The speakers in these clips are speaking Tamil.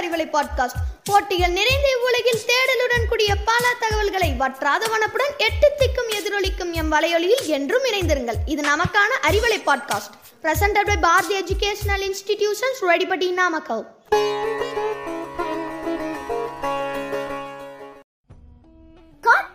அறிவலை பாட்காஸ்ட் போட்டிகள் நிறைந்த இவ்வுலகில் தேடலுடன் கூடிய பல தகவல்களை வற்றாத வனப்புடன் எட்டு திக்கும் எதிரொலிக்கும் எம் வலையொலியில் என்றும் இணைந்திருங்கள். இது நமக்கான Arivalai podcast presented by Bharathi educational institutions ரெடிபடி Namakkal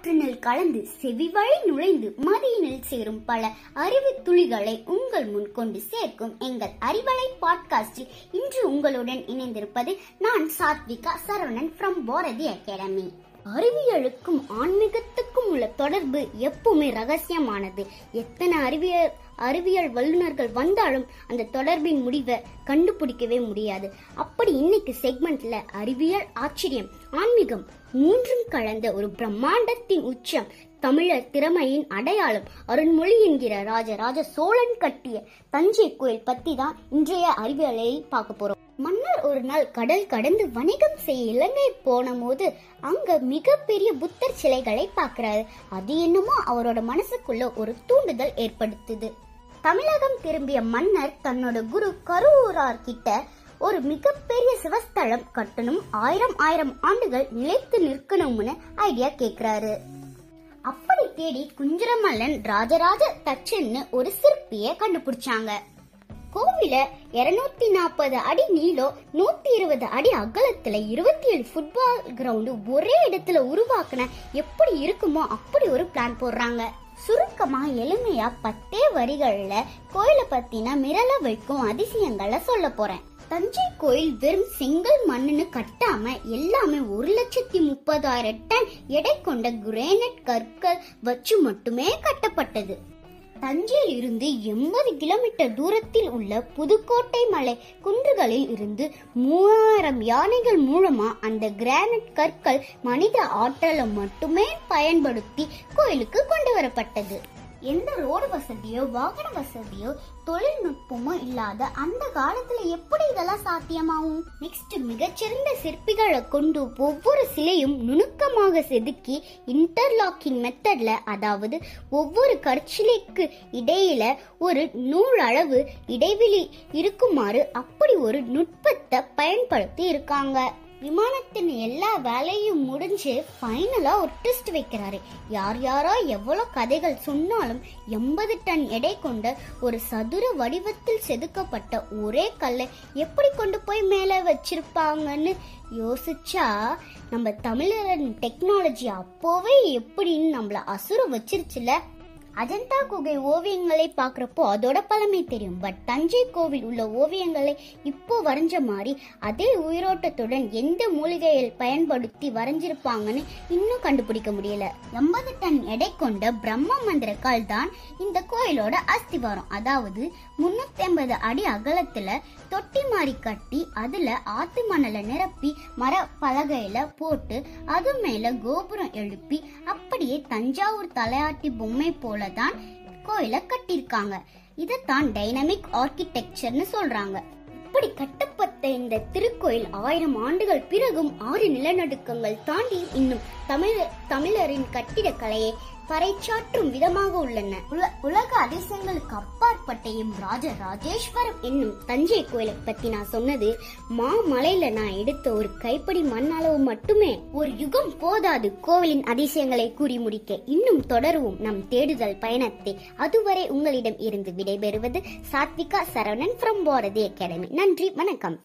காற்றினில் கலந்து செவி வழி நுழைந்து மதியினில் சேரும் பல அறிவு துளிகளை உங்கள் முன் கொண்டு சேர்க்கும் எங்கள் அறிவலை பாட்காஸ்டில் இன்று உங்களுடன் இணைந்திருப்பது நான் சாத்விகா சரவணன் ஃப்ரம் பாரதி அகாடமி அறிவியலுக்கும் ஆன்மீக உள்ள தொடர்பு எப்பவுமே ரகசியமானது. எத்தனை அறிவியல் அறிவியல் வல்லுநர்கள் வந்தாலும் அந்த தொடர்பின் முடிவை கண்டுபிடிக்கவே முடியாது. அப்படி இன்னைக்கு செக்மெண்ட்ல அறிவியல் ஆச்சரியம் ஆன்மீகம் மூன்றும் கலந்த ஒரு பிரம்மாண்டத்தின் உச்சம் தமிழர் திறமையின் அடையாளம் அருண்மொழி என்கிற ராஜராஜ சோழன் கட்டிய தஞ்சை கோயில் பத்தி தான் இன்றைய அறிவியலை பார்க்க போறோம். மன்னர் ஒரு நாள் கடல் கடந்து வணிகம் செய்ய இலங்கை போன போது அங்க மிகப்பெரிய புத்தர் சிலைகளை பார்க்கிறாரு. அது என்னமோ அவரோட மனசுக்குள்ள ஒரு தூண்டுதல் ஏற்படுத்துது. தமிழகம் திரும்பிய மன்னர் தன்னோட குரு கரூரார் கிட்ட ஒரு மிகப்பெரிய சிவஸ்தலம் கட்டணும் ஆயிரம் ஆயிரம் ஆண்டுகள் நிலைத்து நிற்கணும்னு ஐடியா கேக்குறாரு. அப்படி தேடி குஞ்சரமல்லன் ராஜராஜ தச்சன்னு ஒரு சிற்பிய கண்டுபிடிச்சாங்க. கோவில இருநூத்தி நாற்பது அடி நீளம் நூத்தி இருபது அடி அகலத்துல இருபத்தி ஏழு ஃபுட்பால் கிரவுண்டு ஒரே இடத்துல உருவாக்குன எப்படி இருக்குமோ அப்படி ஒரு பிளான் போடுறாங்க. சுருக்கமா எளிமையா பத்தே வரிகள்ல கோயிலை பத்தின மிரள வைக்கும் அதிசயங்களை சொல்ல போறேன். தஞ்சை கோயில் வெறும் செங்கல் மண்ணுன்னு கட்டாம எல்லாமே ஒரு லட்சத்தி முப்பதாயிரம் டன் எடை கொண்ட கிரேனைட் கற்கள் வச்சு மட்டுமே கட்டப்பட்டது. தஞ்சையில் இருந்து எண்பது கிலோமீட்டர் தூரத்தில் உள்ள புதுக்கோட்டை மலை குன்றுகளில் இருந்து மூவாயிரம் யானைகள் மூலமா அந்த கிரானைட் கற்கள் மனித ஆற்றலை மட்டுமே பயன்படுத்தி கோயிலுக்கு கொண்டு வரப்பட்டது. எந்த ரோடு வசதியோ வாகன வசதியோ தொழில்நுட்பமோ இல்லாத அந்த காலத்துல எப்படி இதெல்லாம் சாத்தியமாகும்? நெக்ஸ்ட் மிகச்சிறந்த சிற்பிகளை கொண்டு ஒவ்வொரு சிலையும் நுணுக்கமாக செதுக்கி இன்டர்லாக்கிங் மெத்தட்ல அதாவது ஒவ்வொரு கற்சிலைக்கு இடையில ஒரு நூல் அளவு இடைவெளி இருக்குமாறு அப்படி ஒரு நுட்பத்தை பயன்படுத்தி இருக்காங்க. விமானத்தின் எல்லா வேலையும் முடிஞ்சு ஃபைனலா ஒரு ட்விஸ்ட் வைக்கிறாரு. யார் யாரோ எவ்வளோ கதைகள் சொன்னாலும் எண்பது டன் எடை கொண்ட ஒரு சதுர வடிவத்தில் செதுக்கப்பட்ட ஒரே கல்லை எப்படி கொண்டு போய் மேலே வச்சிருப்பாங்கன்னு யோசிச்சா நம்ம தமிழரின் டெக்னாலஜி அப்போவே எப்படின்னு நம்மள அசுர வச்சிருச்சுல? அஜந்தா குகை ஓவியங்களை பார்க்குறப்போ அதோட பழமை தெரியும். பட் தஞ்சை கோவில் உள்ள ஓவியங்களை இப்போ வரைஞ்ச மாதிரி அதே உயிரோட்டத்துடன் எந்த மூலிகையில் பயன்படுத்தி வரைஞ்சிருப்பாங்கன்னு இன்னும் கண்டுபிடிக்க முடியல. எண்பது டன் எடை கொண்ட பிரம்ம மந்திர கால் தான் இந்த கோயிலோட அஸ்திவாரம். அதாவது முன்னூத்தி ஐம்பது அடி அகலத்துல தொட்டி மாதிரி கட்டி அதுல ஆத்து மணலை நிரப்பி மர பலகையில போட்டு அது மேல கோபுரம் எழுப்பி அப்படியே தஞ்சாவூர் தலையாட்டி பொம்மை போலதான் கோயிலை கட்டியிருக்காங்க. இதைத்தான் டைனமிக் ஆர்கிடெக்சர்னு சொல்றாங்க. இப்படி கட்டப்பட்ட இந்த திருக்கோயில் ஆயிரம் ஆண்டுகள் பிறகும் ஆறு நிலநடுக்கங்கள் தாண்டி இன்னும் தமிழ தமிழரின் கட்டிடக்கலையை பறைச்சாற்றும் விதமாக உள்ளன. உல- உலக அதிசயங்களுக்கு அப்பாற்பட்ட எம் ராஜ ராஜேஸ்வரம் என்னும் தஞ்சை கோயிலை பத்தி நான் சொன்னது மாமலையில நான் எடுத்த ஒரு கைப்படி மண் அளவு மட்டுமே. ஒரு யுகம் போதாது கோவிலின் அதிசயங்களை கூறி முடிக்க. இன்னும் தொடருவோம் நம் தேடுதல் பயணத்தை. அதுவரை உங்களிடம் இருந்து விடைபெறுவது சாத்விகா சரவணன் ஃப்ரம் பாரதி அகாடமி. நன்றி வணக்கம்.